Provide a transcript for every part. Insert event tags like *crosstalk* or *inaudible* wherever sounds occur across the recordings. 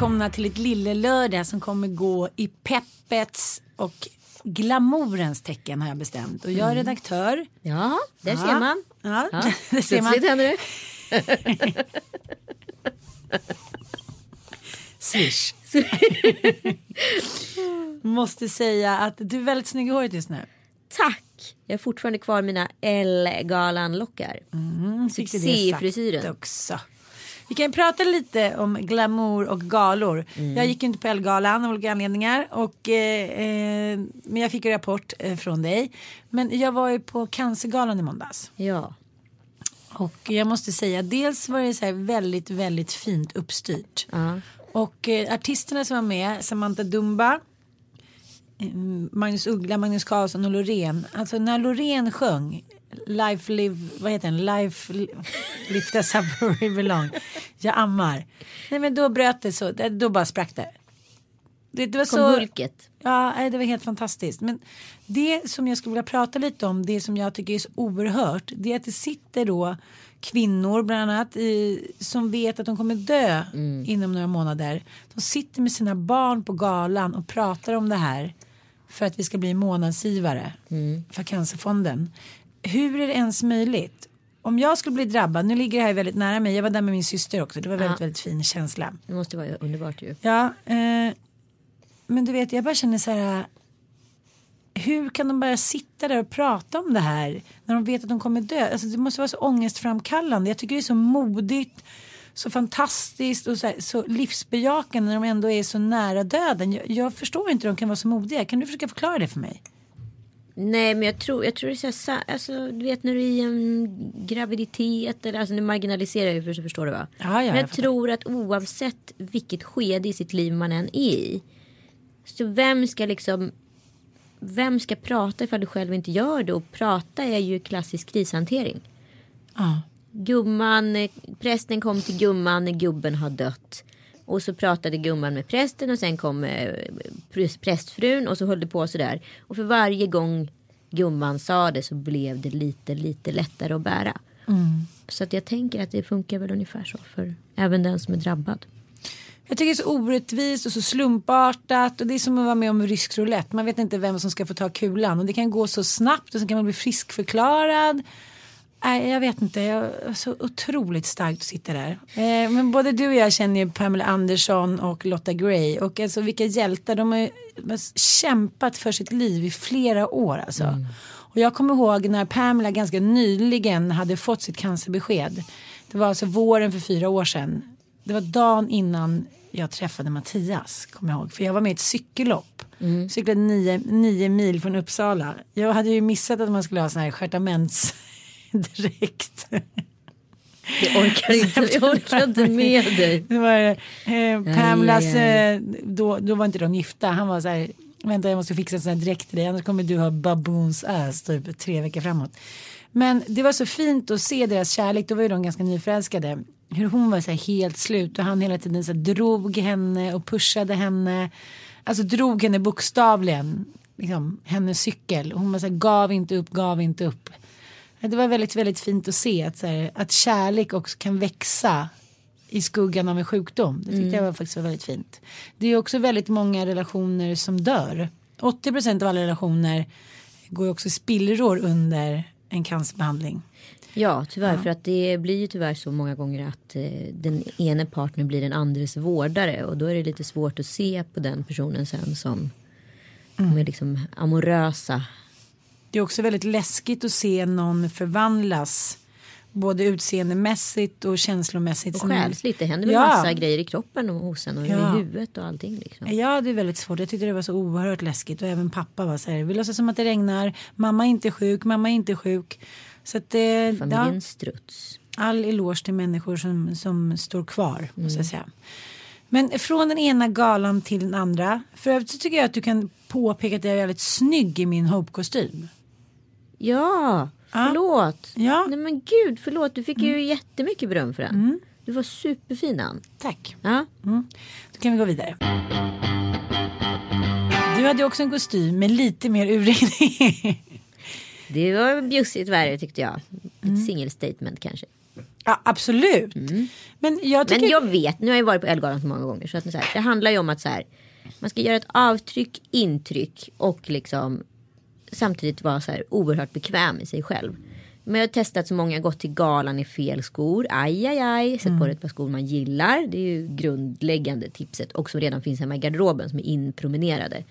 Välkomna till ett lille lördag som kommer gå i peppets och glamourens tecken har jag bestämt. Och jag är redaktör. Ja, där Ja. ser man. Ja, Ja, *laughs* det ser man. Händer det. *laughs* Swish. *laughs* Måste säga att du är väldigt snygg i håret just nu. Tack! Jag har fortfarande kvar mina L-galan-lockar. Sagt Succéfrisyren. också. Vi kan ju prata lite om glamour och galor. Jag gick ju inte på Ellegalan av olika anledningar. Och, eh, eh, men jag fick en rapport eh, från dig. Men jag var ju på Cancergalan i måndags. Ja. Och jag måste säga, dels var det så väldigt, väldigt fint uppstyrt. Och eh, artisterna som var med, Samantha Dumba, eh, Magnus Uggla, Magnus Carlsson och Loreen. Alltså när Loreen sjöng Life live, vad heter den? Life li- lift us up where we belong. Jag ammar. Nej men då bröt det så, då bara sprack det. Det, det var Kom så. hulket. Ja, det var helt fantastiskt. Men det som jag skulle vilja prata lite om, det som jag tycker är så oerhört, det är att det sitter då kvinnor bland annat i, som vet att de kommer dö inom några månader. De sitter med sina barn på galan och pratar om det här för att vi ska bli månadsgivare för Cancerfonden. Hur är det ens möjligt? Om jag skulle bli drabbad, nu ligger det här väldigt nära mig, jag var där med min syster också, det var väldigt, väldigt fin känsla. Det måste vara underbart ju. Ja, eh, men du vet, jag bara känner så här. Hur kan de bara sitta där och prata om det här när de vet att de kommer dö? Alltså, det måste vara så ångestframkallande. Jag tycker det är så modigt, så fantastiskt och så, här, så livsbejakande när de ändå är så nära döden. Jag, jag förstår inte hur de kan vara så modiga. Kan du försöka förklara det för mig? Nej men jag tror, jag tror det är så här, alltså, du vet när du är i en graviditet eller alltså nu marginaliserar jag så förstår du va? Ja, ja, men jag, jag tror att oavsett vilket skede i sitt liv man än är i. Så vem ska liksom vem ska prata ifall du själv inte gör det? Och prata är ju klassisk krishantering. Ja. Gumman, eh, prästen kom till gumman gubben har dött. Och så pratade gumman med prästen och sen kom eh, pr- prästfrun och så höll det på sådär. Och för varje gång gumman sa det så blev det lite, lite lättare att bära. Så att jag tänker att det funkar väl ungefär så för även den som är drabbad. Jag tycker det är så orättvist och så slumpartat och det är som att vara med om rysk roulette. Man vet inte vem som ska få ta kulan och det kan gå så snabbt och sen kan man bli friskförklarad. Nej, jag vet inte, jag är så otroligt starkt att sitta där. Eh, men både du och jag känner ju Pamela Andersson och Lotta Gray och alltså vilka hjältar. De har kämpat för sitt liv i flera år alltså. Och jag kommer ihåg när Pamela ganska nyligen hade fått sitt cancerbesked. Det var alltså våren för fyra år sedan. Det var dagen innan jag träffade Mattias, kommer jag ihåg. För jag var med i ett cykellopp. Cyklade nio, nio mil från Uppsala. Jag hade ju missat att man skulle ha sån här *laughs* stjärtamentsdräkt. Jag orkar inte, jag orkar inte med dig. Det var eh, Pamlas, Aj, aj, aj. eh, då, då var inte de gifta. Han var så här, vänta jag måste fixa en sån här dräkt till dig annars kommer du ha baboons ass typ tre veckor framåt. Men det var så fint att se deras kärlek. Då var ju de ganska nyförälskade. Hur hon var så här helt slut och han hela tiden så här drog henne och pushade henne. Alltså drog henne bokstavligen. Liksom, hennes cykel. Hon var så här, gav inte upp, gav inte upp. Det var väldigt, väldigt fint att se att, så här, att kärlek också kan växa i skuggan av en sjukdom. Det tyckte jag var faktiskt var väldigt fint. Det är också väldigt många relationer som dör. 80 procent av alla relationer går också i spillror under en cancerbehandling. Ja, tyvärr. För att det blir ju tyvärr så många gånger att eh, den ene partnern blir den andres vårdare. Och då är det lite svårt att se på den personen sen som Mm. med liksom amorösa. Det är också väldigt läskigt att se någon förvandlas. Både utseendemässigt och känslomässigt. Och själsligt. Det händer med Ja. massa grejer i kroppen och hos en och Ja. i huvudet och allting. Liksom. Ja, det är väldigt svårt. Jag tyckte det var så oerhört läskigt. Och även pappa var så här, vi låtsas som att det regnar. Mamma är inte sjuk, mamma är inte sjuk. Så att det, Familjen ja, struts. all eloge till människor som, som står kvar. Måste jag säga. Men från den ena galan till den andra. För övrigt så tycker jag att du kan påpeka att jag är väldigt snygg i min Hope-kostym. Ja, förlåt. Ja. Nej men gud, förlåt. Du fick ju jättemycket beröm för den. Du var superfin Ann. Tack. Ja. Då kan vi gå vidare. Du hade också en kostym med lite mer urringning. *laughs* Det var bjussigt värre tyckte jag. Ett Mm. singelstatement kanske. ja, absolut. Men jag tycker... Men jag vet, nu har jag varit på Ellegalan så många gånger. Så att det, så här, det handlar ju om att så här, man ska göra ett avtryck, intryck och liksom samtidigt vara så här oerhört bekväm i sig själv. Men jag har testat så många, gått till galan i fel skor. Aj, aj, aj. Sett på ett par skor man gillar. Det är ju grundläggande tipset. Och som redan finns hemma i garderoben som är inpromenerade.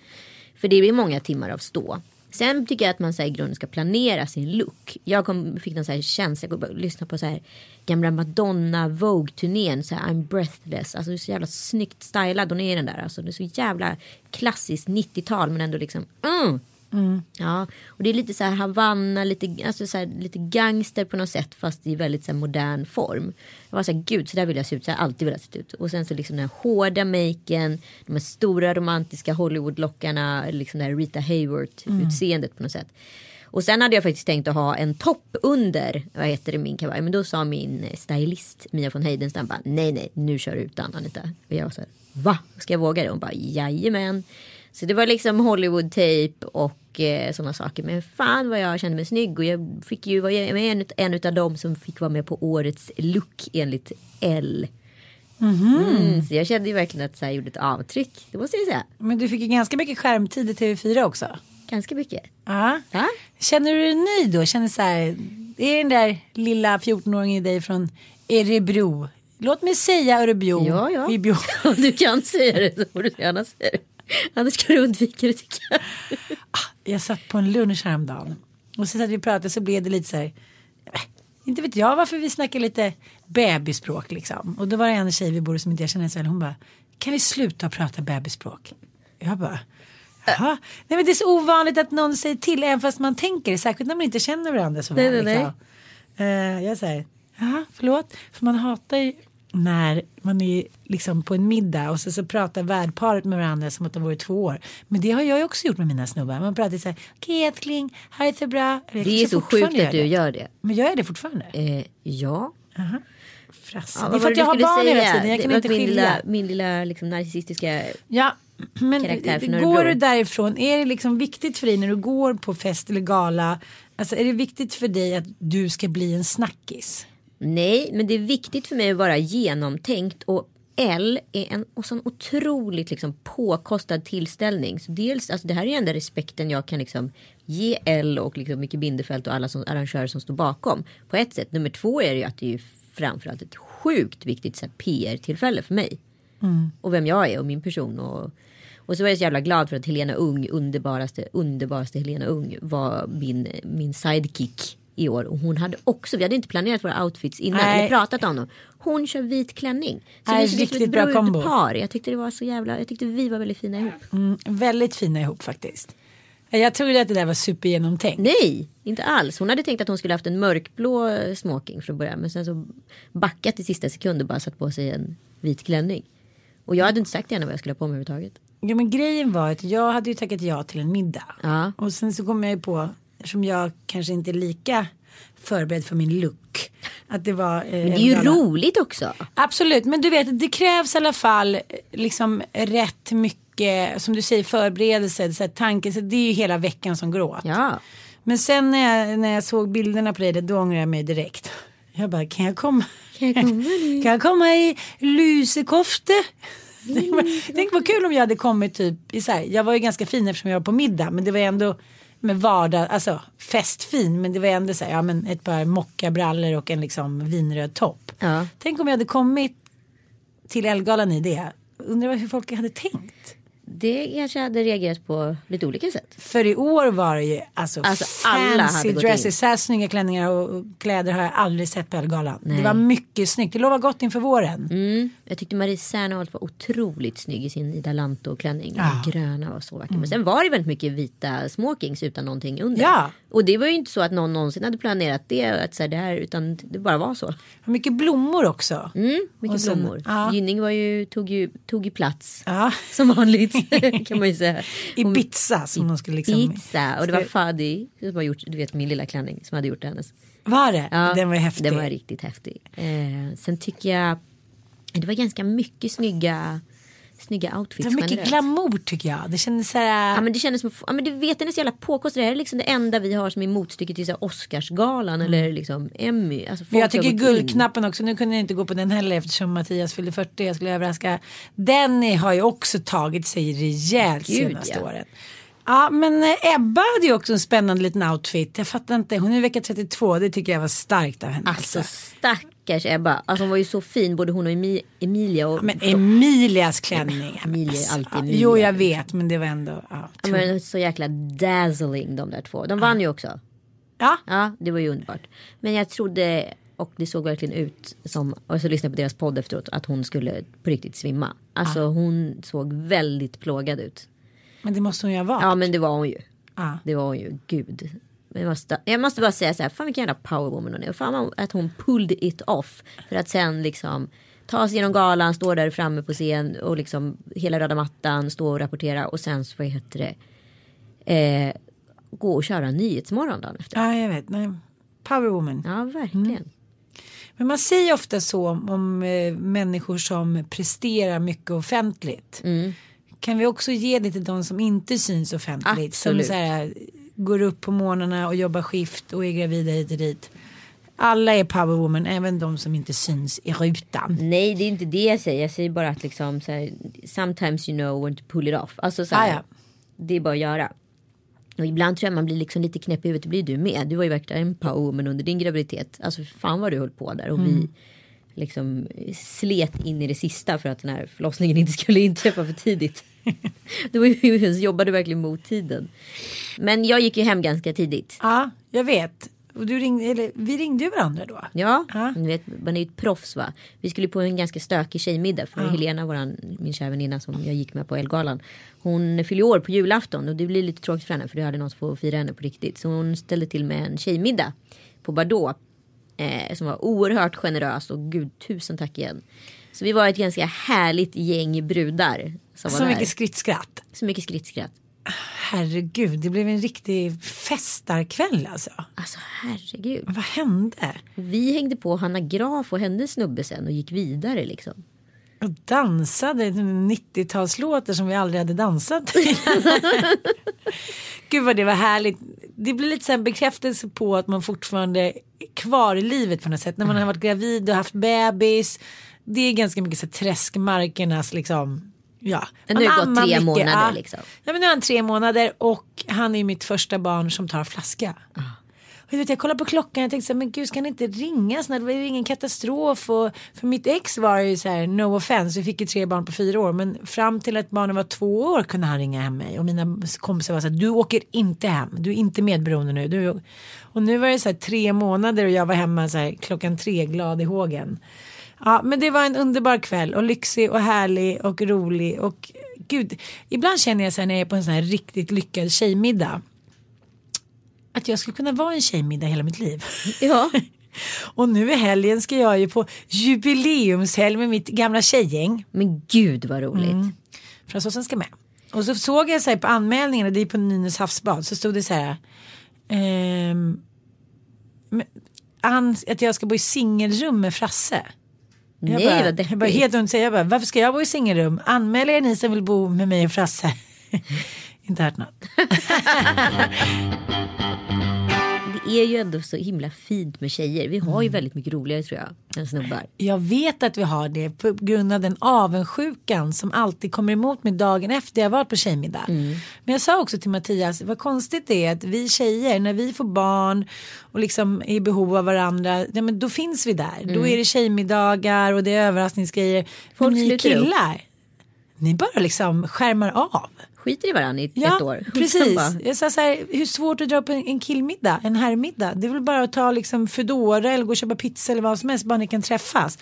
För det blir många timmar av stå. Sen tycker jag att man så här, i grunden ska planera sin look. Jag kom, fick någon så här känsla, jag lyssnade lyssna på så här gamla Madonna Vogue-turnén, så här I'm breathless. Alltså det är så jävla snyggt stylad hon är i den där. Alltså det är så jävla klassiskt 90-tal men ändå liksom mm. Mm. Ja, och det är lite så här Havanna, lite, alltså så här, lite gangster på något sätt fast i väldigt så här, modern form. Jag var så här, gud så där vill jag se ut, så har jag alltid velat se ut. Och sen så liksom den här hårda maken, de här stora romantiska Hollywoodlockarna, liksom det här Rita Hayworth-utseendet på något sätt. Och sen hade jag faktiskt tänkt att ha en topp under, vad heter det, min kavaj. Men då sa min eh, stylist Mia von Heidenstam bara, nej nej, nu kör du utan Anita. Och jag var så här, va? Ska jag våga det? Hon bara, jajamän. Så det var liksom Hollywood-tejp och eh, sådana saker. Men fan vad jag kände mig snygg. Och jag fick ju vara en, en av dem som fick vara med på årets look enligt L. Mm, så jag kände ju verkligen att så här, jag gjorde ett avtryck. Det måste jag säga. Men du fick ju ganska mycket skärmtid i TV4 också. Ganska mycket. Ja. Ja. Känner du dig nöjd då? Känner så här, det är den där lilla 14-åringen i dig från Örebro. Låt mig säga Örebro. Ja, ja. Örebro. *laughs* Om du kan säga det så får du gärna säga det. *laughs* Annars ska du undvika det tycker jag. Jag satt på en lunch häromdagen. Och så satt vi och pratade så blev det lite så här. eh, Inte vet jag varför vi snackar lite bebisspråk liksom. Och då var det en tjej vi bor som inte jag känner så väl. Hon bara. Kan vi sluta prata bebisspråk? Jag bara. Jaha. Nej men det är så ovanligt att någon säger till även fast man tänker det. Särskilt när man inte känner varandra så Nej, väl. nej, liksom. Eh, jag säger. Ja förlåt. För man hatar ju när man är liksom på en middag och så, så pratar värdparet med varandra som att de vore två år. Men det har jag också gjort med mina snubbar. Man pratar så här, okej älskling, här är det bra. Det är så sjukt att du gör det. Men gör jag det fortfarande? Eh, ja. Frasse. ja det är för att jag har barn hela tiden, jag kan Det inte min skilja. lilla, min lilla liksom, narcissistiska... Ja, men Karaktär från går du därifrån, är det liksom viktigt för dig när du går på fest eller gala, alltså är det viktigt för dig att du ska bli en snackis? Nej, men det är viktigt för mig att vara genomtänkt och L är en och sån otroligt liksom påkostad tillställning. Så dels, alltså det här är enda respekten jag kan liksom ge L och liksom Micke Bindefeld och alla som, arrangörer som står bakom. På ett sätt. Nummer två är det ju att det är ju framförallt ett sjukt viktigt PR-tillfälle för mig. Och vem jag är och min person. Och, och så var jag så jävla glad för att Helena Ung, underbaraste, underbaraste Helena Ung var min, min sidekick i år. Och hon hade också, vi hade inte planerat våra outfits innan, Nej. eller pratat om dem. Hon kör vit klänning. Så Nej, ut som riktigt ett bra kombo. brudpar. Jag tyckte det var så jävla, jag tyckte vi var väldigt fina ihop. Mm, väldigt fina ihop faktiskt. Jag trodde att det där var supergenomtänkt. Nej, inte alls. Hon hade tänkt att hon skulle haft en mörkblå smoking från början. Men sen så backat i sista sekund och bara satt på sig en vit klänning. Och jag hade inte sagt till henne vad jag skulle ha på mig överhuvudtaget. Ja, men grejen var att jag hade ju tackat ja till en middag. Ja. Och sen så kom jag ju på, eftersom jag kanske inte är lika förberedd för min look. Att det var eh, Men det är ju gala. roligt också. Absolut, men du vet det krävs i alla fall eh, liksom rätt mycket som du säger förberedelse, så här, tanke, så det är ju hela veckan som går åt. Ja. Men sen när jag, när jag såg bilderna på dig, då ångrade jag mig direkt. Jag bara, kan jag komma? Kan jag komma? *laughs* Kan jag komma i lusekofte? *laughs* Tänk vad kul om jag hade kommit typ i så här, jag var ju ganska fin eftersom jag var på middag men det var ändå med vardag, alltså festfin men det var ändå så här, ja men ett par mockabrallor och en liksom vinröd topp. Ja. Tänk om jag hade kommit till Elgalan i det. Undrar hur folk hade tänkt. Det kanske hade reagerat på lite olika sätt. För i år var det ju alltså, Alltså, alla fancy dresses. Så här snygga klänningar och kläder har jag aldrig sett på Elgalan. Det var mycket snyggt. Det lovar gott inför våren. Mm. Jag tyckte Marie Serneholt var otroligt snygg i sin Ida Lanto-klänning. Ja. Den gröna var så vacker. Men sen var det väldigt mycket vita smokings utan någonting under. Ja. Och det var ju inte så att någon någonsin hade planerat det. Att så här, det här utan det bara var så. Mycket blommor också. Mm, mycket sen- blommor. ja. Gynning var ju, tog, ju, tog ju plats. Ja. Som vanligt *laughs* *laughs* kan man ju säga. I Hon- pizza som de skulle liksom. Pizza. Och det var Fadi som har gjort, du vet min lilla klänning som hade gjort hennes. Var det? Ja, Den var häftig. Den var riktigt häftig. Eh, sen tycker jag det var ganska mycket snygga, snygga det outfits. var mycket generellt. glamour tycker jag. Det kändes så här. Ja men det kändes som, ja men du vet den är så jävla påkostat. Det här är liksom det enda vi har som är motstycket till så Oscarsgalan eller liksom Emmy. Alltså, jag tycker gått in. guldknappen också, nu kunde jag inte gå på den heller eftersom Mattias fyllde 40, jag skulle överraska. Den har ju också tagit sig rejält Gud, senaste ja. året. Ja men eh, Ebba hade ju också en spännande liten outfit. Jag fattar inte, hon är vecka 32, det tycker jag var starkt av henne. Alltså stackars Ebba. Alltså hon var ju så fin både hon och Emi- Emilia. Och, Men Emilias klänning. Emilia är alltid ja, Emilia. Jo jag vet men det var ändå. Ja, Ja, men så jäkla dazzling de där två. De vann ju också. ja. Ja, det var ju underbart. Men jag trodde, och det såg verkligen ut som, och så lyssnade jag på deras podd efteråt, att hon skulle på riktigt svimma. Alltså hon såg väldigt plågad ut. men det måste hon ju ha varit. Ja men det var hon ju. Ja. Det var hon ju, gud. Jag, måste, jag måste bara säga så här, fan vilken jävla powerwoman hon är. Fan att hon pulled it off. För att sen liksom ta sig genom galan, stå där framme på scen och liksom hela röda mattan, stå och rapportera och sen så vad heter det. Eh, gå och köra Nyhetsmorgon dagen efter. ja jag vet. Nej. Powerwoman. Ja verkligen. Men man säger ofta så om eh, människor som presterar mycket offentligt. Mm. Kan vi också ge det till de som inte syns offentligt? Absolut. Som så här, går upp på morgnarna och jobbar skift och är gravida hit och dit. Alla är powerwoman, även de som inte syns i rutan. Nej det är inte det jag säger. Jag säger bara att liksom så här, sometimes you know when to pull it off. Alltså så här, Ah, ja. det är bara att göra. Och ibland tror jag man blir liksom lite knäpp i huvudet. Det blir du med. Du var ju verkligen en powerwoman under din graviditet. Alltså fan vad du höll på där. Och Mm. vi liksom slet in i det sista för att den här förlossningen inte skulle *laughs* inträffa för tidigt. *laughs* det var ju, jobbade verkligen mot tiden. Men jag gick ju hem ganska tidigt. Ja, jag vet. Och du ringde, eller, vi ringde ju varandra då. Ja, Ja. du vet, man är ju ett proffs va. Vi skulle på en ganska stökig tjejmiddag för Helena, våran, min kära väninna som jag gick med på Elgalan. Hon fyller år på julafton och det blir lite tråkigt för henne för det hade någon som får fira henne på riktigt. Så hon ställde till med en tjejmiddag på Bordeaux. Eh, som var oerhört generös och gud tusen tack igen. Så vi var ett ganska härligt gäng brudar. Som Så mycket skrittskratt. Så mycket skrittskratt. Herregud, det blev en riktig festarkväll alltså. Alltså herregud. Vad hände? Vi hängde på Hanna Graf och hennes snubbe sen och gick vidare liksom. Och dansade 90-talslåtar som vi aldrig hade dansat till. *laughs* *laughs* Gud vad det var härligt. Det blir lite så här bekräftelse på att man fortfarande är kvar i livet på något sätt. När man har varit gravid och haft bebis. Det är ganska mycket så här träskmarkernas liksom. Ja. Men nu har gått tre mycket. månader, Ja. liksom. Ja men nu är han tre månader och han är mitt första barn som tar flaska. Ah. Jag, vet, jag kollade på klockan och tänkte så här, men gud ska han inte ringa snart? Det var ju ingen katastrof. Och för mitt ex var ju så här, no offense, vi fick ju tre barn på fyra år. Men fram till att barnen var två år kunde han ringa hem mig. Och mina kompisar var så här, du åker inte hem. Du är inte medberoende nu. Du... Och nu var det så här tre månader och jag var hemma så här, klockan tre glad i hågen. Ja, men det var en underbar kväll och lyxig och härlig och rolig. Och gud, ibland känner jag så här när jag är på en sån här riktigt lyckad tjejmiddag. Att jag skulle kunna vara en tjejmiddag hela mitt liv. Ja. *laughs* Och nu i helgen ska jag ju på jubileumshelg med mitt gamla tjejgäng. Men gud vad roligt. Mm. Fransosen ska med. Och så såg jag så här på anmälningen, det är på Nynäs havsbad, så stod det så här. ehm, att jag ska bo i singelrum med Frasse. Jag Nej, bara, vad jag bara deppigt. helt ont säger jag bara, varför ska jag bo i singelrum? Anmäl er ni som vill bo med mig och Frasse. *laughs* Inte hört något. *laughs* Är ju ändå så himla fint med tjejer. Vi har Mm. ju väldigt mycket roligare tror jag än snubbar. Jag vet att vi har det på grund av den avundsjukan som alltid kommer emot mig dagen efter jag varit på tjejmiddag. Men jag sa också till Mattias, vad konstigt det är att vi tjejer när vi får barn och liksom är i behov av varandra, ja, men då finns vi där. Då är det tjejmiddagar och det är överraskningsgrejer. Folk Men ni sluter upp. killar, ni bara liksom skärmar av. Skiter i varandra i ett Ja, år. *laughs* Sen precis. bara, Jag sa så här, hur svårt att dra på en, en killmiddag, en herrmiddag. Det är väl bara att ta liksom Foodora eller gå och köpa pizza eller vad som helst, bara ni kan träffas.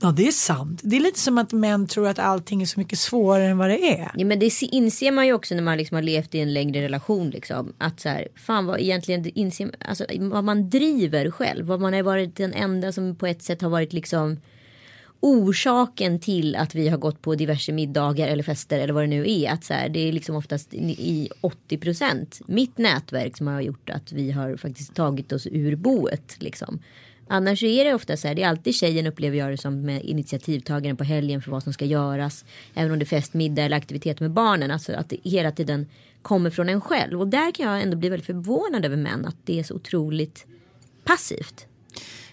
Ja, det är sant. Det är lite som att män tror att allting är så mycket svårare än vad det är. Ja, men det se- inser man ju också när man liksom har levt i en längre relation. Liksom, att så här, fan vad egentligen inser, alltså, vad man driver själv. Vad man har varit den enda som på ett sätt har varit liksom orsaken till att vi har gått på diverse middagar eller fester eller vad det nu är. Att så här, det är liksom oftast i 80 procent mitt nätverk som har gjort att vi har faktiskt tagit oss ur boet. Liksom. Annars är det ofta så här, det är alltid tjejen upplever jag det som med initiativtagaren på helgen för vad som ska göras. Även om det är fest, middag eller aktivitet med barnen. Alltså att det hela tiden kommer från en själv. Och där kan jag ändå bli väldigt förvånad över män. Att det är så otroligt passivt.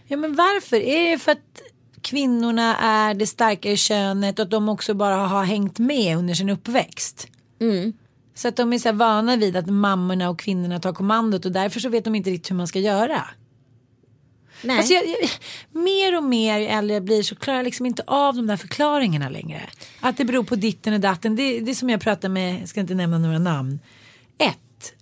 Ja, men varför? Är det för att kvinnorna är det starkare könet och att de också bara har hängt med under sin uppväxt? Så att de är så här vana vid att mammorna och kvinnorna tar kommandot och därför så vet de inte riktigt hur man ska göra. Nej. Alltså jag, jag, mer och mer ju äldre jag blir så klarar jag liksom inte av de där förklaringarna längre. Att det beror på ditten och datten. Det, det är som jag pratar med, jag ska inte nämna några namn. Ett,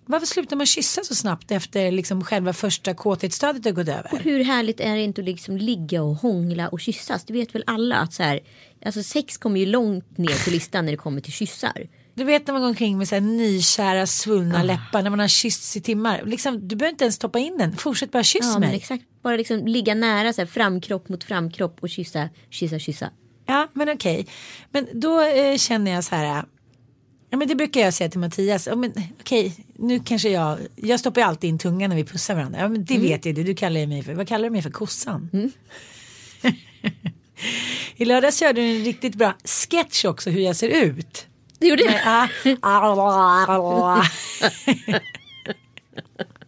varför slutar man kyssa så snabbt efter liksom själva första kåthetsstadiet har gått över? Hur härligt är det inte att liksom ligga och hångla och kyssas? Det vet väl alla att så här, alltså sex kommer ju långt ner på listan när det kommer till kyssar. Du vet när man går omkring med så här nykära svullna Ah. läppar när man har kyssts i timmar. Liksom, du behöver inte ens stoppa in den, fortsätt bara kyss Ja men mig. exakt. Bara liksom ligga nära så här, framkropp mot framkropp och kyssa, kyssa, kyssa. Ja men okej. Men då eh, känner jag så här. Ja, men det brukar jag säga till Mattias. Ja, men, okej, nu kanske jag. Jag stoppar ju alltid in tungan när vi pussar varandra. Ja, men det Mm. vet ju du. Du kallar mig för. Vad kallar du mig för? Kossan. *laughs* I lördags körde du en riktigt bra sketch också hur jag ser ut. Det gjorde jag. *laughs* *laughs*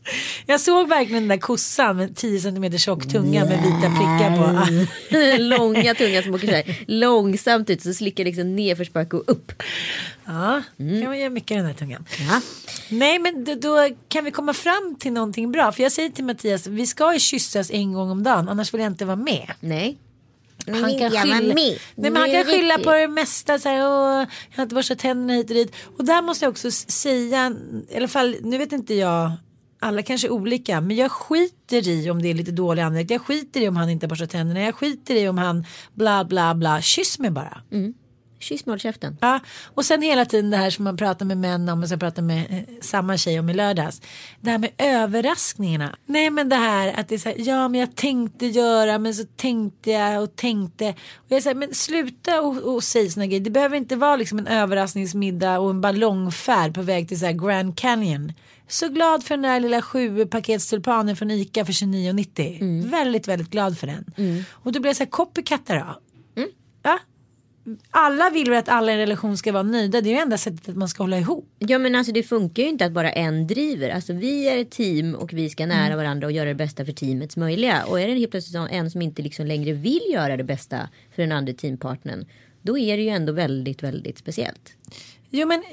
*laughs* Jag såg verkligen den där kossan med 10 cm tjock tunga med vita prickar på. *laughs* Långa tungan som åker så här, långsamt ut så slickar liksom nedförsbacke och upp. Ja, kan man göra mycket den här tungan. Ja. Nej men då, då kan vi komma fram till någonting bra. För jag säger till Mattias, vi ska ju kyssas en gång om dagen annars vill jag inte vara med. Nej. Han kan skylla, nej, men han kan skylla på det mesta. Så här, Åh, jag har inte borstat tänderna hit och dit. Och där måste jag också säga, i alla fall, nu vet inte jag, alla kanske är olika, men jag skiter i om det är lite dålig andedräkt. Jag skiter i om han inte har borstat tänderna. Jag skiter i om han bla bla bla. Kyss mig bara. Kyss med håll käften. Ja, och sen hela tiden det här som man pratar med män om och så pratar med eh, samma tjej om i lördags. Det här med överraskningarna. Nej men det här att det är så här, ja men jag tänkte göra men så tänkte jag och tänkte. Och jag säger men sluta och, och säg såna grejer. Det behöver inte vara liksom en överraskningsmiddag och en ballongfärd på väg till så här Grand Canyon. Så glad för den där lilla sju paketstulpanen från Ica för 29,90. Väldigt, väldigt glad för den. Och då blir jag så här copycatta då. Ja, alla vill väl att alla i en relation ska vara nöjda. Det är ju enda sättet att man ska hålla ihop. Ja men alltså det funkar ju inte att bara en driver. Alltså vi är ett team och vi ska nära varandra och göra det bästa för teamets möjliga. Och är det helt plötsligt en som inte liksom längre vill göra det bästa för den andra teampartnern. Då är det ju ändå väldigt, väldigt speciellt. Jo men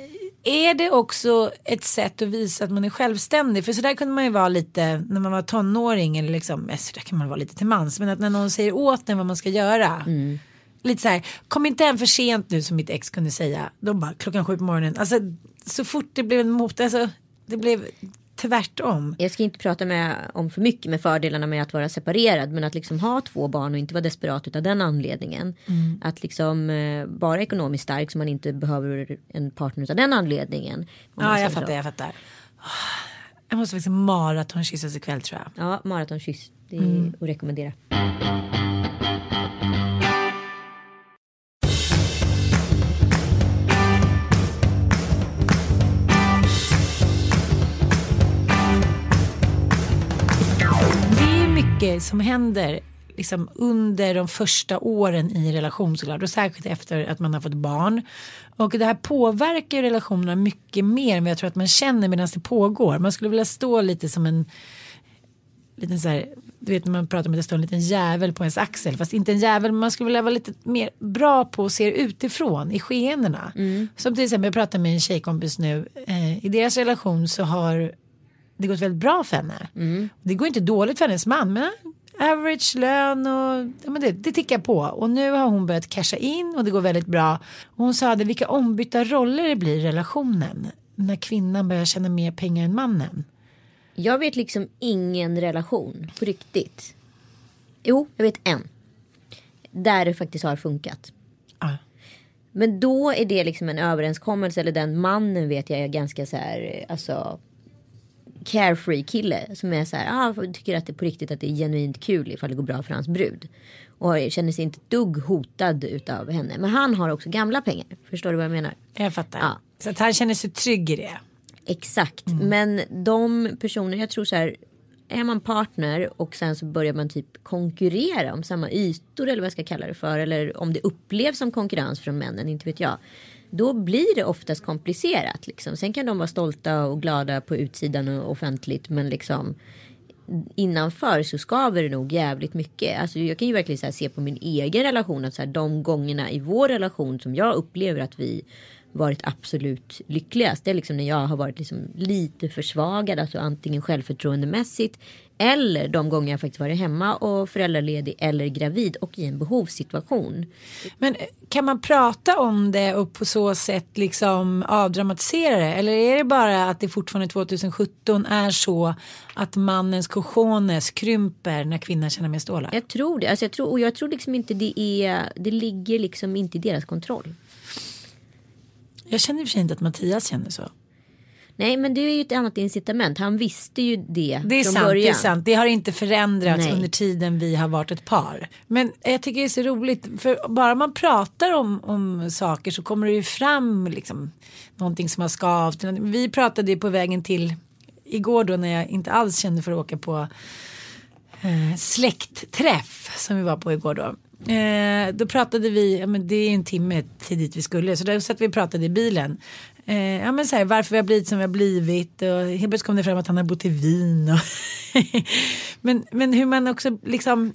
är det också ett sätt att visa att man är självständig? För så där kunde man ju vara lite när man var tonåring eller liksom, eh, så där kan man vara lite till mans. Men att när någon säger åt en vad man ska göra. Lite så här, kom inte hem för sent nu som mitt ex kunde säga. De bara klockan sju på morgonen. Alltså så fort det blev en mot, alltså det blev tvärtom. Jag ska inte prata med, om för mycket med fördelarna med att vara separerad. Men att liksom ha två barn och inte vara desperat av den anledningen. Att liksom eh, vara ekonomiskt stark så man inte behöver en partner av den anledningen. Ja jag så. fattar, jag fattar. Jag måste faktiskt maratonkyssas ikväll tror jag. Ja, maratonkyss. Det är att rekommendera. Som händer liksom under de första åren i relation såklart och särskilt efter att man har fått barn. Och det här påverkar relationerna mycket mer än vad jag tror att man känner medan det pågår. Man skulle vilja stå lite som en liten så här, du vet när man pratar om att det står en liten jävel på ens axel. Fast inte en jävel, men man skulle vilja vara lite mer bra på att se utifrån i skeendena. Som till exempel, jag pratar med en tjejkompis nu. Eh, I deras relation så har det gått väldigt bra för henne. Det går inte dåligt för hennes man, men average lön och ja, men det, det tickar på. Och nu har hon börjat casha in och det går väldigt bra. Och hon sa det, vilka ombytta roller det blir i relationen. När kvinnan börjar tjäna mer pengar än mannen. Jag vet liksom ingen relation på riktigt. Jo, jag vet en. Där det faktiskt har funkat. Ja. Men då är det liksom en överenskommelse eller den mannen vet jag är ganska så här alltså carefree kille som är så här, ah, tycker att det är på riktigt att det är genuint kul ifall det går bra för hans brud. Och känner sig inte dugg hotad utav henne. Men han har också gamla pengar. Förstår du vad jag menar? Jag fattar. Ja. Så att han känner sig trygg i det. Exakt. Men de personer, jag tror så här. Är man partner och sen så börjar man typ konkurrera om samma ytor eller vad jag ska kalla det för. Eller om det upplevs som konkurrens från männen, inte vet jag. Då blir det oftast komplicerat. Liksom. Sen kan de vara stolta och glada på utsidan och offentligt. Men liksom innanför så skaver det nog jävligt mycket. Alltså jag kan ju verkligen så här se på min egen relation att så här, de gångerna i vår relation som jag upplever att vi varit absolut lyckligast. Det är liksom när jag har varit liksom lite försvagad, alltså antingen självförtroendemässigt eller de gånger jag faktiskt varit hemma och föräldraledig eller gravid och i en behovssituation. Men eh, kan man prata om det och på så sätt liksom avdramatisera det? Eller är det bara att det fortfarande 2017 är så att mannens cojones krymper när kvinnan tjänar mer stålar? Jag tror det. Alltså jag tror, och jag tror liksom inte det är, det ligger liksom inte i deras kontroll. Jag känner i och för sig inte att Mattias känner så. Nej men det är ju ett annat incitament. Han visste ju det, Det är från sant, början. det är sant. Det har inte förändrats Nej. under tiden vi har varit ett par. Men jag tycker det är så roligt för bara man pratar om, om saker så kommer det ju fram liksom någonting som har skavt. Vi pratade ju på vägen till igår då när jag inte alls kände för att åka på eh, släktträff som vi var på igår då. Eh, då pratade vi, ja, men det är en timme till dit vi skulle, så då satt vi och pratade i bilen. Eh, ja, men så här, varför vi har blivit som vi har blivit och helt plötsligt kom det fram att han har bott i Wien. *laughs* Men, men hur man också liksom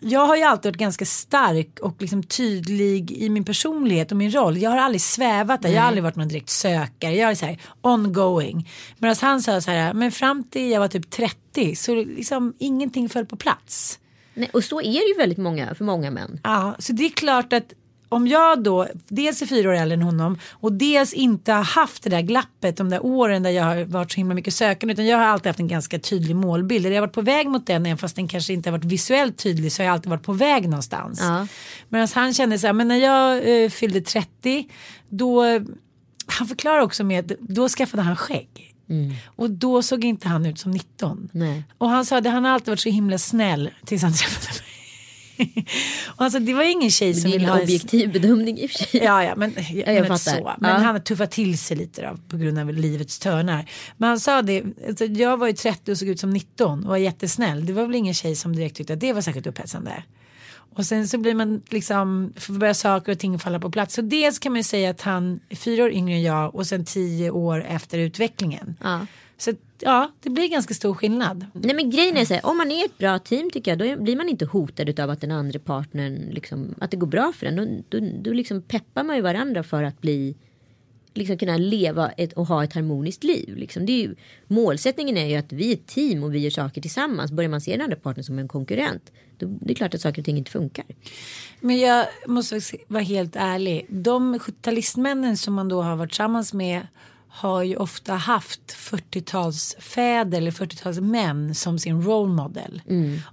jag har ju alltid varit ganska stark och liksom tydlig i min personlighet och min roll. Jag har aldrig svävat där, jag har aldrig varit någon direkt sökare. Jag är så här ongoing. Medan han sa så här, men fram till jag var typ 30 så liksom ingenting föll på plats. Nej, och så är det ju väldigt många för många män. Ja, så det är klart att om jag då dels är fyra år äldre än honom och dels inte har haft det där glappet de där åren där jag har varit så himla mycket sökande utan jag har alltid haft en ganska tydlig målbild. Jag har varit på väg mot den även fast den kanske inte har varit visuellt tydlig så har jag alltid varit på väg någonstans. Ja. Medan han kände så här, men när jag eh, fyllde 30 då, han förklarar också med att då skaffade han skägg. Och då såg inte han ut som 19. Nej. Och han sa att han har alltid varit så himla snäll tills han *laughs* träffade mig. och alltså, det var ingen tjej Det som är ville ha en objektiv bedömning i och för sig. Ja, ja, men, jag, jag men fattar. så. Men Ja. han tuffat till sig lite då, på grund av livets törnar. Men han sa det, alltså, jag var ju 30 och såg ut som 19 och var jättesnäll. Det var väl ingen tjej som direkt tyckte att det var särskilt upphetsande. Och sen så blir man liksom, får börja saker och ting falla på plats. Så dels kan man ju säga att han är fyra år yngre än jag och sen tio år efter utvecklingen. Ja. Så ja, det blir ganska stor skillnad. Nej men grejen är så här, om man är ett bra team tycker jag då blir man inte hotad av att den andra partnern liksom, att det går bra för en. Då, då, då liksom peppar man ju varandra för att bli liksom kunna leva ett, och ha ett harmoniskt liv. Liksom. Det är ju, målsättningen är ju att vi är ett team och vi gör saker tillsammans. Börjar man se den andra partnern som en konkurrent då det är klart att saker och ting inte funkar. Men jag måste vara helt ärlig. De 70-talistmännen som man då har varit tillsammans med har ju ofta haft 40-talsfäder eller 40-talsmän som sin role model.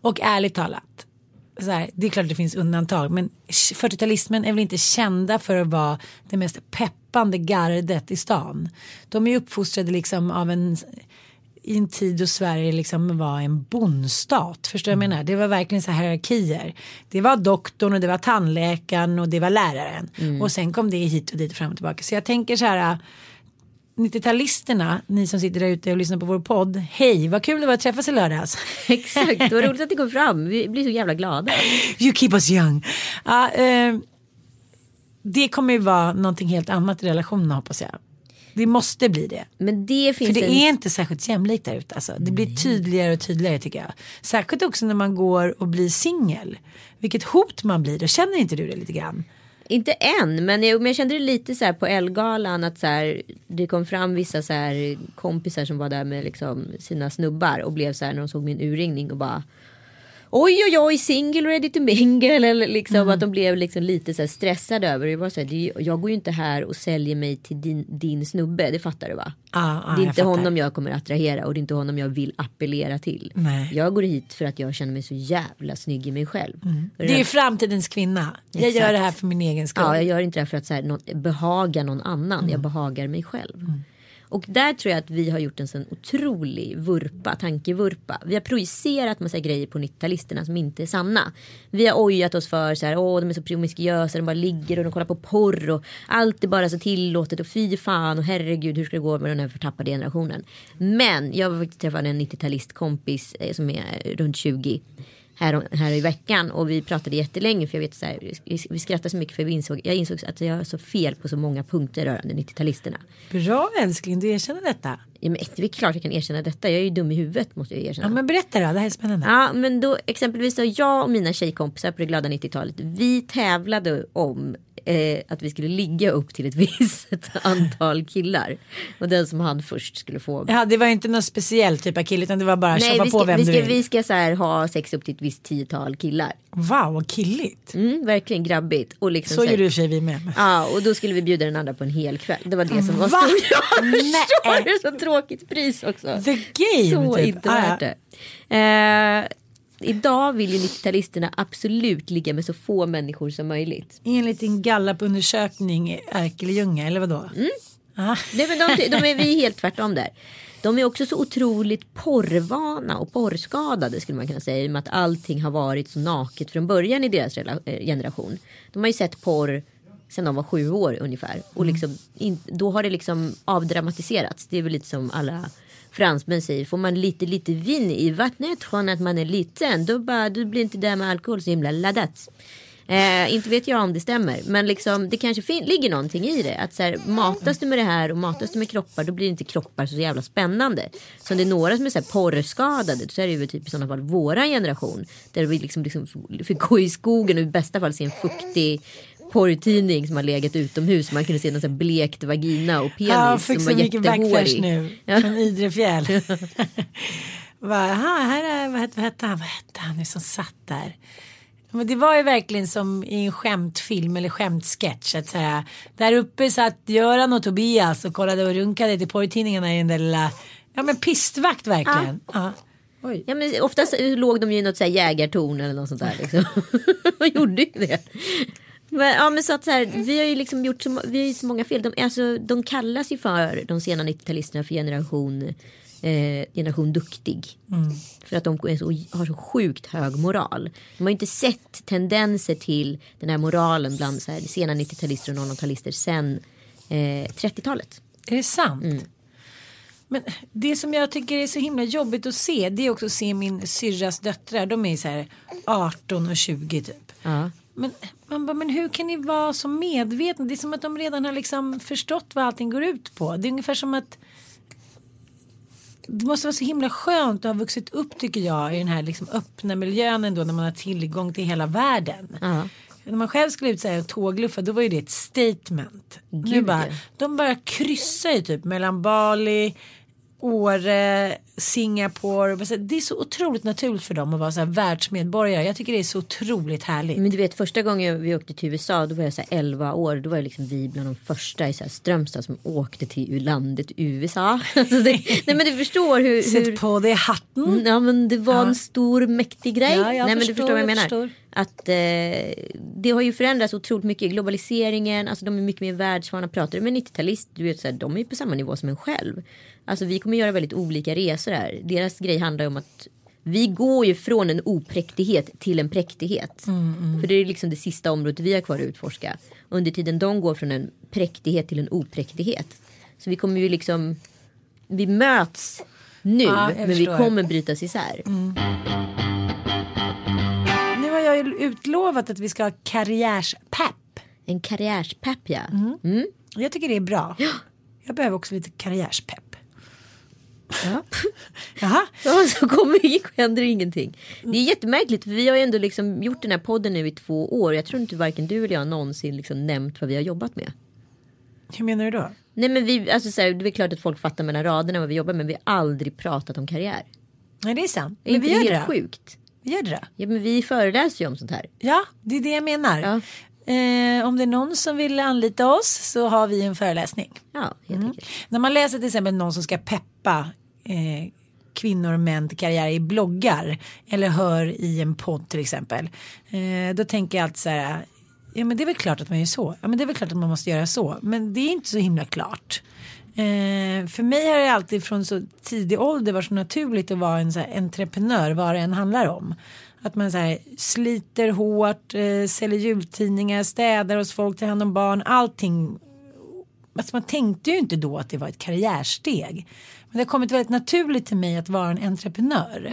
Och ärligt talat, så här, det är klart att det finns undantag men 40-talistmän är väl inte kända för att vara det mest peppande gardet i stan. De är uppfostrade liksom av en i en tid då Sverige liksom var en bondstat. Förstår jag menar? Det var verkligen så här hierarkier. Det var doktorn och det var tandläkaren och det var läraren. Och sen kom det hit och dit och fram och tillbaka. Så jag tänker så här. 90-talisterna, ni som sitter där ute och lyssnar på vår podd. Hej, vad kul det var att träffas i lördags. *laughs* Exakt, var roligt att det kom fram. Vi blir så jävla glada. You keep us young. Ja, eh, det kommer ju vara någonting helt annat i relationen hoppas jag. Det måste bli det. Men det finns För det en... är inte särskilt jämlikt där ute. Alltså. Det blir tydligare och tydligare tycker jag. Särskilt också när man går och blir singel. Vilket hot man blir. Då känner inte du det lite grann? Inte än, men jag, men jag kände det lite så här på Elgalan att så här, det kom fram vissa så här kompisar som var där med liksom sina snubbar och blev så här när de såg min urringning och bara Oj oj oj single ready to mingle eller liksom Mm. att de blev liksom lite så här stressade över det. Var så här, jag går ju inte här och säljer mig till din, din snubbe, det fattar du va? Ja, ja, det är jag inte fattar. honom jag kommer attrahera och det är inte honom jag vill appellera till. Nej. Jag går hit för att jag känner mig så jävla snygg i mig själv. Mm. Det är ju framtidens kvinna. Jag Exakt. gör det här för min egen skull. Ja, jag gör inte det här för att så här, någon, behaga någon annan. Mm. Jag behagar mig själv. Och där tror jag att vi har gjort en sån otrolig vurpa, tankevurpa. Vi har projicerat massa grejer på 90-talisterna som inte är sanna. Vi har ojat oss för så här, åh de är så promiskuösa, de bara ligger och de kollar på porr och allt är bara så tillåtet och fy fan och herregud hur ska det gå med den här förtappade generationen. Men jag var faktiskt träffade en 90-talistkompis eh, som är eh, runt 20 här, här i veckan och vi pratade jättelänge för jag vet så här, vi, skrattade så mycket för vi insåg, jag insåg att jag har så fel på så många punkter rörande 90-talisterna. Bra älskling, du erkänner detta. Ja, men det är klart jag kan erkänna detta, jag är ju dum i huvudet måste jag erkänna. Ja, men berätta då, det här är spännande. Ja men då exempelvis då jag och mina tjejkompisar på det glada 90-talet. Vi tävlade om eh, att vi skulle ligga upp till ett *laughs* visst antal killar. Och den som hann först skulle få. Ja, det var inte någon speciell typ av kille utan det var bara Nej på ska, vem vi du ska, vill. vi ska så här, ha sex upp till ett visst tiotal killar. Wow, vad killigt. Mm, verkligen grabbigt. Och liksom Så här- gjorde i och för sig vi med. Ja och då skulle vi bjuda den andra på en hel kväll. Det var det som var Va? *laughs* Nej. förstår det är så tråkigt pris också. The game, Så typ. inte Ah, ja. värt det. Eh, idag vill ju 90-talisterna absolut ligga med så få människor som möjligt. Enligt din Gallup-undersökning i Erkeljunga, eller vadå? Mm. Ah. Nej, men de, de är vi helt tvärtom där. De är också så otroligt porrvana och porrskadade skulle man kunna säga. I och med att allting har varit så naket från början i deras eh, generation. De har ju sett porr sedan de var sju år ungefär. Och liksom, in, då har det liksom avdramatiserats. Det är väl lite som alla fransmän säger. Får man lite lite vin i vattnet från att man är liten. Då, bara, då blir inte det där med alkohol så himla laddat. Eh, inte vet jag om det stämmer. Men liksom, det kanske ligger någonting i det. Att så här, matas du med det här och matas du med kroppar då blir inte kroppar så jävla spännande. Så om det är några som är så här porrskadade så är det ju typ i sådana fall vår generation. Där vi liksom, liksom fick gå i skogen och i bästa fall se en fuktig porrtidning som har legat utomhus. Man kunde se här blekt vagina och penis Ja, jag fick som så var mycket jättehårig. nu. Ja. Från Idre fjäll. *laughs* Va, aha, här är, vad, hette, vad, hette han, vad hette han nu som satt där? Men det var ju verkligen som i en skämtfilm eller skämtsketch. Att säga, där uppe satt Göran och Tobias och kollade och runkade till porrtidningarna i den där lilla, ja men pistvakt verkligen. Ja. Oj. Ja, men oftast låg de ju i något så här jägartorn eller något sånt där. Liksom. De *laughs* *laughs* gjorde ju det. Men, ja, men så att så här, vi har ju liksom gjort så, vi har så många fel. De, alltså, de kallas ju för de sena 90-talisterna för generation, eh, generation duktig. För att de så, har så sjukt hög moral. De har ju inte sett tendenser till den här moralen bland så här, sena 90-talister och 00-talister sen eh, 30-talet. Är det sant? Mm. Men det som jag tycker är så himla jobbigt att se det är också att se min syrras döttrar. De är så här 18 och 20 typ. Ja. Men man bara, men hur kan ni vara så medvetna? Det är som att de redan har liksom förstått vad allting går ut på. Det är ungefär som att det måste vara så himla skönt att ha vuxit upp tycker jag i den här liksom öppna miljön ändå när man har tillgång till hela världen. Ja. När man själv skulle ut så här och tågluffa då var ju det ett statement. nu Gud, bara, ja. de bara kryssar ju typ mellan Bali, Åre, Singapore. Det är så otroligt naturligt för dem att vara så här världsmedborgare. Jag tycker det är så otroligt härligt. Men du vet första gången vi åkte till USA då var jag så här 11 år. Då var jag liksom vi bland de första i så här Strömstad som åkte till landet USA. *laughs* Alltså det, nej men du förstår hur. hur Sätt på dig hatten. Ja men det var Ja. en stor mäktig grej. Ja, jag Nej men du förstår, förstår vad jag jag menar. förstår. Att eh, det har ju förändrats otroligt mycket. Globaliseringen, alltså de är mycket mer världsvana. Pratar du med en 90-talist, du vet så här, de är ju på samma nivå som en själv. Alltså vi kommer göra väldigt olika resor här. Deras grej handlar ju om att vi går ju från en opräktighet till en präktighet. För det är liksom det sista området vi har kvar att utforska. Under tiden de går från en präktighet till en opräktighet. Så vi kommer ju liksom, vi möts nu Ja, men vi förstår. Mm. kommer brytas isär. Nu har jag ju utlovat att vi ska ha karriärspepp. En karriärspepp ja. Mm. Jag tycker det är bra. Jag behöver också lite karriärspepp. Ja. *laughs* Jaha. Ja, så kommer händer ingenting. Det är jättemärkligt för vi har ju ändå liksom gjort den här podden nu i två år. Jag tror inte varken du eller jag någonsin liksom nämnt vad vi har jobbat med. Hur menar du då? Nej men vi, alltså så här, det är klart att folk fattar mellan raderna vad vi jobbar med. Men vi har aldrig pratat om karriär. Nej det är sant. Är Men inte vi det gör det helt då. sjukt? Vi gör det då. Ja men vi föreläser ju om sånt här. Ja, det är det jag menar. Ja. Eh, om det är någon som vill anlita oss så har vi en föreläsning. Ja, Mm. När man läser till exempel någon som ska peppa eh, kvinnor och män till karriär i bloggar eller hör i en podd till exempel. Eh, då tänker jag alltid så här. Ja men det är väl klart att man gör så. Ja men det är väl klart att man måste göra så. Men det är inte så himla klart. Eh, för mig har det alltid från så tidig ålder varit så naturligt att vara en så här entreprenör vad det än handlar om. Att man så här, sliter hårt, eh, säljer jultidningar, städar hos folk, tar hand om barn, allting Alltså man tänkte ju inte då att det var ett karriärsteg. Men det har kommit väldigt naturligt till mig att vara en entreprenör.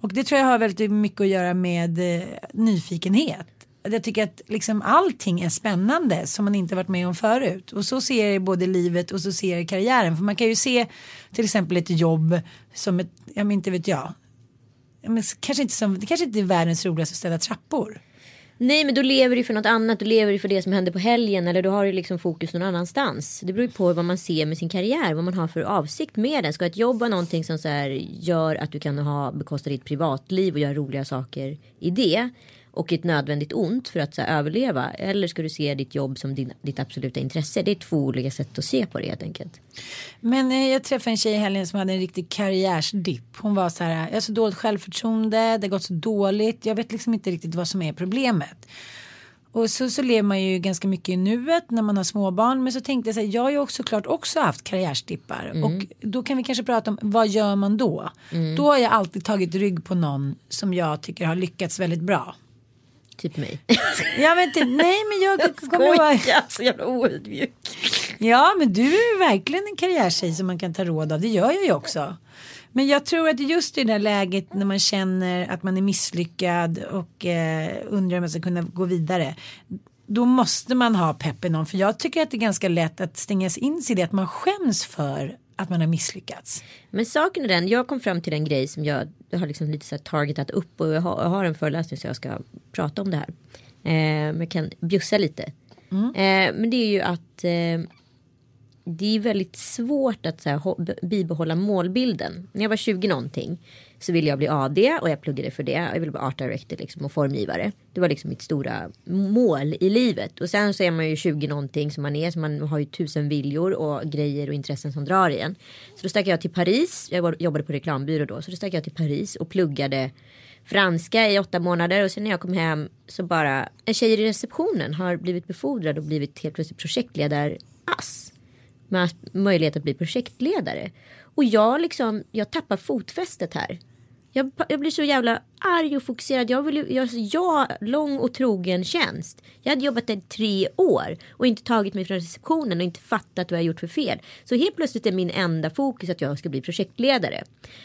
Och det tror jag har väldigt mycket att göra med eh, nyfikenhet. Jag tycker att liksom allting är spännande som man inte varit med om förut. Och så ser jag både livet och så ser jag karriären. För man kan ju se till exempel ett jobb som ett, ja men inte vet jag. Men kanske inte som, det kanske inte är världens roligaste att städa trappor. Nej men då lever du för något annat. Då lever du för det som händer på helgen. Eller då har du liksom fokus någon annanstans. Det beror ju på vad man ser med sin karriär. Vad man har för avsikt med den. Ska ett jobb vara någonting som så här gör att du kan ha, bekosta ditt privatliv och göra roliga saker i det. Och ett nödvändigt ont för att så här, överleva. Eller ska du se ditt jobb som din, ditt absoluta intresse. Det är två olika sätt att se på det helt enkelt. Men eh, jag träffade en tjej i helgen som hade en riktig karriärsdipp. Hon var så här, jag har så dåligt självförtroende, det har gått så dåligt, jag vet liksom inte riktigt vad som är problemet. Och så, så lever man ju ganska mycket i nuet när man har småbarn. Men så tänkte jag så här, jag har ju också klart också haft karriärsdippar. Och då kan vi kanske prata om vad gör man då? Då har jag alltid tagit rygg på någon som jag tycker har lyckats väldigt bra. Typ mig. Jag vet inte, nej men jag kommer ihåg. Skoja, så jävla oödmjuk. Ja, men du är verkligen en karriärtjej som man kan ta råd av. Det gör jag ju också. Men jag tror att just i det där läget när man känner att man är misslyckad och eh, undrar om man ska kunna gå vidare. Då måste man ha pepp i någon. För jag tycker att det är ganska lätt att stängas in sig i det att man skäms för att man har misslyckats. Men saken är den, jag kom fram till en grej som jag, har liksom lite så här targetat upp och jag har, jag har en föreläsning så jag ska prata om det här. Eh, men jag kan bjussa lite. Eh, men det är ju att eh, det är väldigt svårt att så här, bibehålla målbilden. När jag var 20 någonting så ville jag bli AD och jag pluggade för det. Jag ville bli art director liksom och formgivare. Det var liksom mitt stora mål i livet. Och sen så är man ju 20 någonting som man är. Så man har ju tusen viljor och grejer och intressen som drar igen. Så då stack jag till Paris. Jag jobbade på reklambyrå då. Så då stack jag till Paris och pluggade franska i åtta månader. Och sen när jag kom hem så bara en tjej i receptionen har blivit befordrad och blivit helt plötsligt projektledare-ass med möjlighet att bli projektledare. Och jag liksom, jag tappar fotfästet här. Jag, jag blir så jävla arg och fokuserad. Jag vill ju, jag, alltså, jag, lång och trogen tjänst. Jag hade jobbat där i tre år och inte tagit mig från receptionen och inte fattat vad jag gjort för fel. Så helt plötsligt är min enda fokus att jag ska bli projektledare.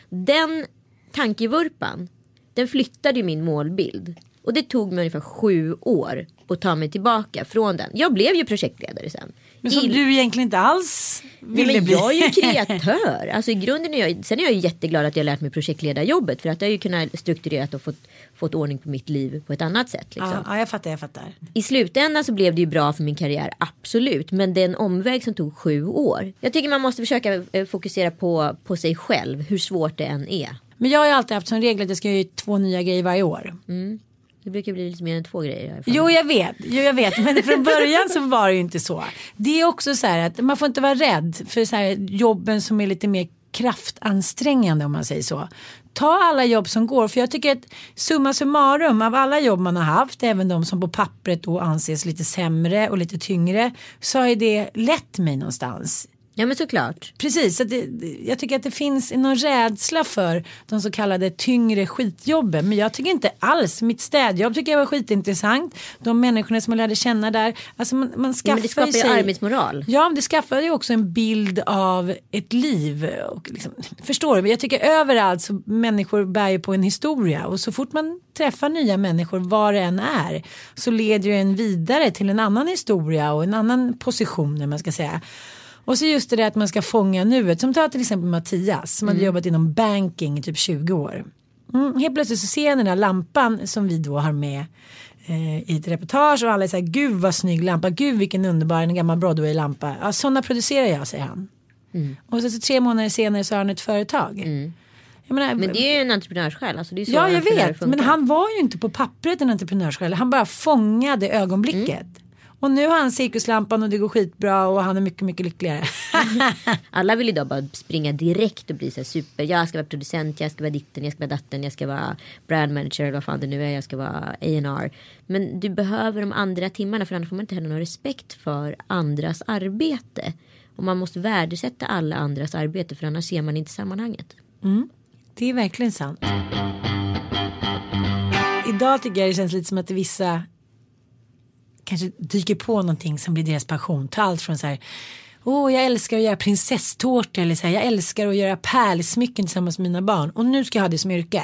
Den tankevurpan, den flyttade ju min målbild. Och det tog mig ungefär sju år att ta mig tillbaka från den. Jag blev ju projektledare sen. Men som I- du egentligen inte alls Nej, ville men bli. jag är ju *laughs* kreatör. Alltså i grunden är jag, sen är jag ju jätteglad att jag lärt mig projektledarjobbet. För att jag har ju kunnat strukturerat och fått, fått ordning på mitt liv på ett annat sätt. Liksom. Ja, ja, jag fattar, jag fattar. I slutändan så blev det ju bra för min karriär, absolut. Men det är en omväg som tog sju år. Jag tycker man måste försöka eh, fokusera på, på sig själv, hur svårt det än är. Men jag har ju alltid haft som regel att jag ska göra två nya grejer varje år. Det brukar bli lite mer än två grejer. fall. Jo jag vet, jo, jag vet. men från början så var det ju inte så. Det är också så här att man får inte vara rädd för så här jobben som är lite mer kraftansträngande om man säger så. Ta alla jobb som går för jag tycker att summa summarum av alla jobb man har haft, även de som på pappret då anses lite sämre och lite tyngre, så har det lett mig någonstans Ja men såklart. Precis, så det, jag tycker att det finns någon rädsla för de så kallade tyngre skitjobben. Men jag tycker inte alls, mitt städjobb tycker jag var skitintressant. De människorna som jag lärde känna där. Alltså man, man skaffar Ja, men det skapar ju sig, arbetsmoral. Ja, det skaffar ju också en bild av ett liv. Och liksom, förstår du? Jag tycker överallt så människor bär ju på en historia. Och så fort man träffar nya människor, var det än är, så leder det en vidare till en annan historia och en annan position, man ska säga. Och så just det där att man ska fånga nuet. Som tar till exempel Mattias som hade jobbat inom banking i typ 20 år. Mm, helt plötsligt så ser jag den där lampan som vi då har med eh, i ett reportage och alla här gud vad snygg lampa, gud vilken underbar en gammal Broadway-lampa. Ja, sådana producerar jag säger han. Och så, så tre månader senare så har han ett företag. Jag menar, Men det är ju en entreprenörssjäl. Alltså Ja, jag vet. funkar. Men han var ju inte på pappret en entreprenörssjäl. Han bara fångade ögonblicket. Mm. Och nu har han cirkuslampan och det går skitbra och han är mycket, mycket lyckligare. *laughs* Alla vill idag bara springa direkt och bli så här super. Jag ska vara producent, jag ska vara ditten, jag ska vara datten, jag ska vara brand manager eller vad fan det nu är. Jag ska vara A&R. Men du behöver de andra timmarna för annars får man inte heller någon respekt för andras arbete. Och man måste värdesätta alla andras arbete för annars ser man inte sammanhanget. Det är verkligen sant. Idag tycker jag det känns lite som att vissa kanske dyker på någonting som blir deras passion. Ta allt från så här. Åh, jag älskar att göra prinsesstårta eller så här. Jag älskar att göra pärlsmycken tillsammans med mina barn. Och nu ska jag ha det som yrke.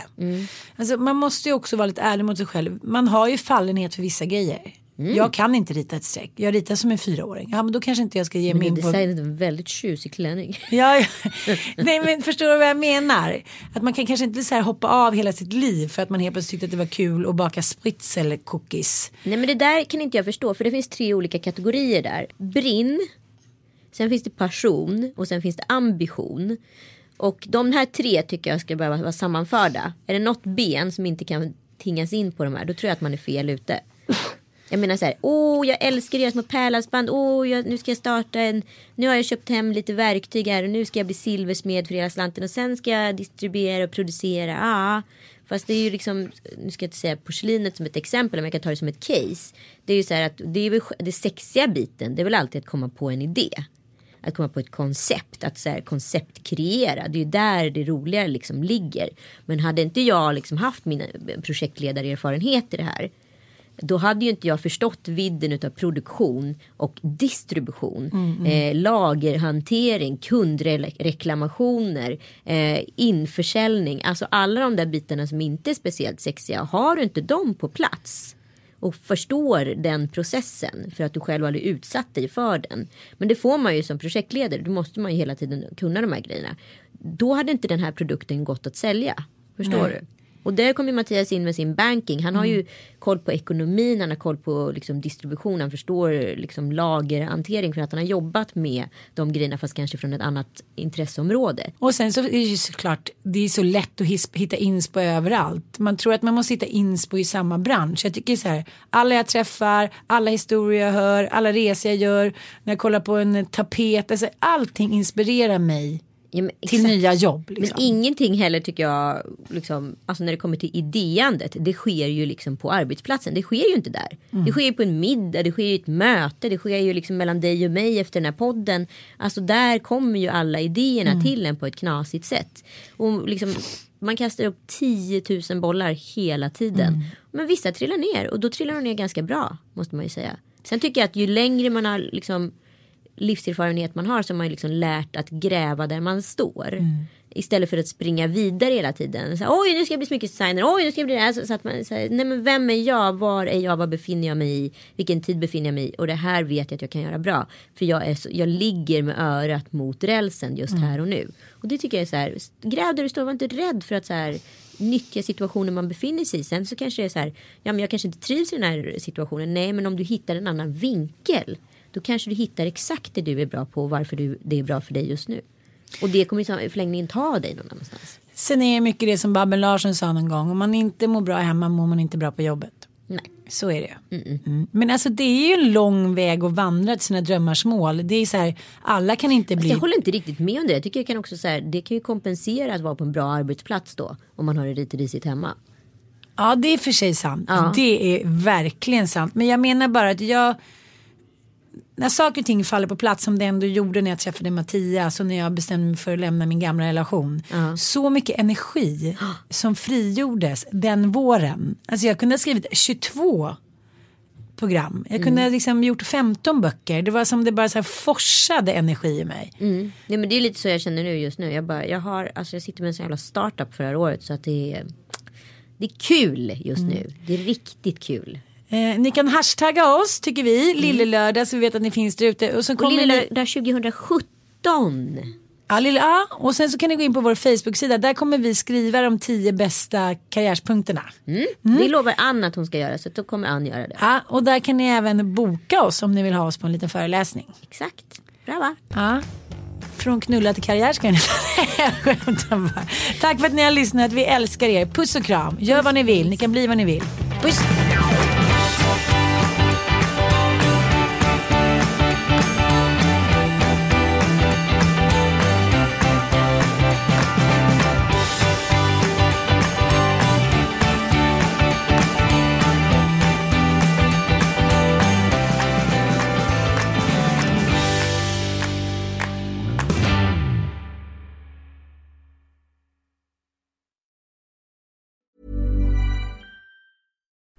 Alltså, man måste ju också vara lite ärlig mot sig själv. Man har ju fallenhet för vissa grejer. Jag kan inte rita ett streck. Jag ritar som en fyraåring. Ja, men då kanske inte jag ska ge mig Men in du på... designade en väldigt tjusig klänning. *laughs* Ja, ja. nej men förstår du vad jag menar? Att man kan kanske inte så här hoppa av hela sitt liv för att man helt plötsligt tyckte att det var kul att baka sprits eller cookies. Nej men det där kan inte jag förstå för det finns tre olika kategorier där. Brinn, sen finns det passion och sen finns det ambition. Och de här tre tycker jag ska behöva vara sammanförda. Är det något ben som inte kan tingas in på de här då tror jag att man är fel ute. Jag menar så här, åh jag älskar att göra små pärlhalsband, åh jag, nu ska jag starta en, nu har jag köpt hem lite verktyg här och nu ska jag bli silversmed för hela slanten och sen ska jag distribuera och producera. Ja, fast det är ju liksom, nu ska jag inte säga porslinet som ett exempel men jag kan ta det som ett case. Det är ju så här att det är väl det sexiga biten, det är väl alltid att komma på en idé. Att komma på ett koncept, att så här, konceptkreera. Det är ju där det roliga liksom ligger. Men hade inte jag liksom haft mina projektledarerfarenheter i det här då hade ju inte jag förstått vidden av produktion och distribution. Eh, lagerhantering, kundreklamationer, eh, införsäljning. Alltså alla de där bitarna som inte är speciellt sexiga. Har du inte dem på plats och förstår den processen för att du själv aldrig utsatt dig för den. Men det får man ju som projektledare. Då måste man ju hela tiden kunna de här grejerna. Då hade inte den här produkten gått att sälja. Förstår du? Och där kommer Mattias in med sin banking. Han har ju koll på ekonomin, han har koll på liksom, distribution, han förstår liksom, lagerhantering för att han har jobbat med de grejerna fast kanske från ett annat intresseområde. Och sen så är det ju såklart, det är så lätt att hitta inspo överallt. Man tror att man måste hitta inspo i samma bransch. Jag tycker så här, alla jag träffar, alla historier jag hör, alla resor jag gör, när jag kollar på en tapet, alltså, allting inspirerar mig Ja, men till exakt. nya jobb. Men Liksom. ingenting heller tycker jag, liksom, alltså när det kommer till idéandet, det sker ju liksom på arbetsplatsen. Det sker ju inte där. Det sker ju på en middag, det sker ju ett möte, det sker ju liksom mellan dig och mig efter den här podden. Alltså där kommer ju alla idéerna till en på ett knasigt sätt. Och liksom, man kastar upp 10 000 bollar hela tiden. Men vissa trillar ner och då trillar de ner ganska bra, måste man ju säga. Sen tycker jag att ju längre man har liksom livserfarenhet man har så har man ju liksom lärt att gräva där man står. Istället för att springa vidare hela tiden. Så, Oj nu ska jag bli smyckesdesigner. Oj nu ska jag bli det här. Så, så att man, så nej men vem är jag? Var är jag? Var befinner jag mig i? Vilken tid befinner jag mig i? Och det här vet jag att jag kan göra bra. För jag, är så, jag ligger med örat mot rälsen just här och nu. Och det tycker jag är så här. Gräv där du står. Var inte rädd för att så här nyttja situationen man befinner sig i. Sen så kanske det är så här. Ja men jag kanske inte trivs i den här situationen. Nej men om du hittar en annan vinkel. Då kanske du hittar exakt det du är bra på och varför du, det är bra för dig just nu. Och det kommer i förlängningen ta dig någon annanstans. Sen är det mycket det som Babben Larsson sa någon gång. Om man inte mår bra hemma mår man inte bra på jobbet. Nej. Så är det. Mm. Men alltså det är ju en lång väg att vandra till sina drömmars mål. Det är så här, alla kan inte bli... Jag håller inte riktigt med om det. Jag tycker jag kan också så här, det kan ju kompensera att vara på en bra arbetsplats då. Om man har det lite risigt hemma. Ja det är för sig sant. Ja. Det är verkligen sant. Men jag menar bara att jag... när saker och ting faller på plats som det ändå gjorde när jag träffade Mattias och när jag bestämde mig för att lämna min gamla relation. Så mycket energi som frigjordes den våren. Alltså jag kunde ha skrivit 22 program. Jag kunde ha liksom gjort 15 böcker. Det var som det bara så här forsade energi i mig. Ja, men det är lite så jag känner nu just nu. Jag, bara, jag, har, alltså jag sitter med en sån jävla startup för det här året så att det är, det är kul just nu. Det är riktigt kul. Eh, ni kan hashtagga oss tycker vi, Lillelördag så vi vet att ni finns där ute. Och, Och kommer där 2017. Ja, lilla, ja, och sen så kan ni gå in på vår Facebook-sida. Där kommer vi skriva de tio bästa karriärspunkterna. Det lovar Ann att hon ska göra så då kommer Ann göra det. Ja, och där kan ni även boka oss om ni vill ha oss på en liten föreläsning. Exakt. Bra va? Ja. Från knulla till karriär ska ni *laughs* skämtar bara. Tack för att ni har lyssnat. Vi älskar er. Puss och kram. Gör vad ni vill. Ni kan bli vad ni vill. Puss.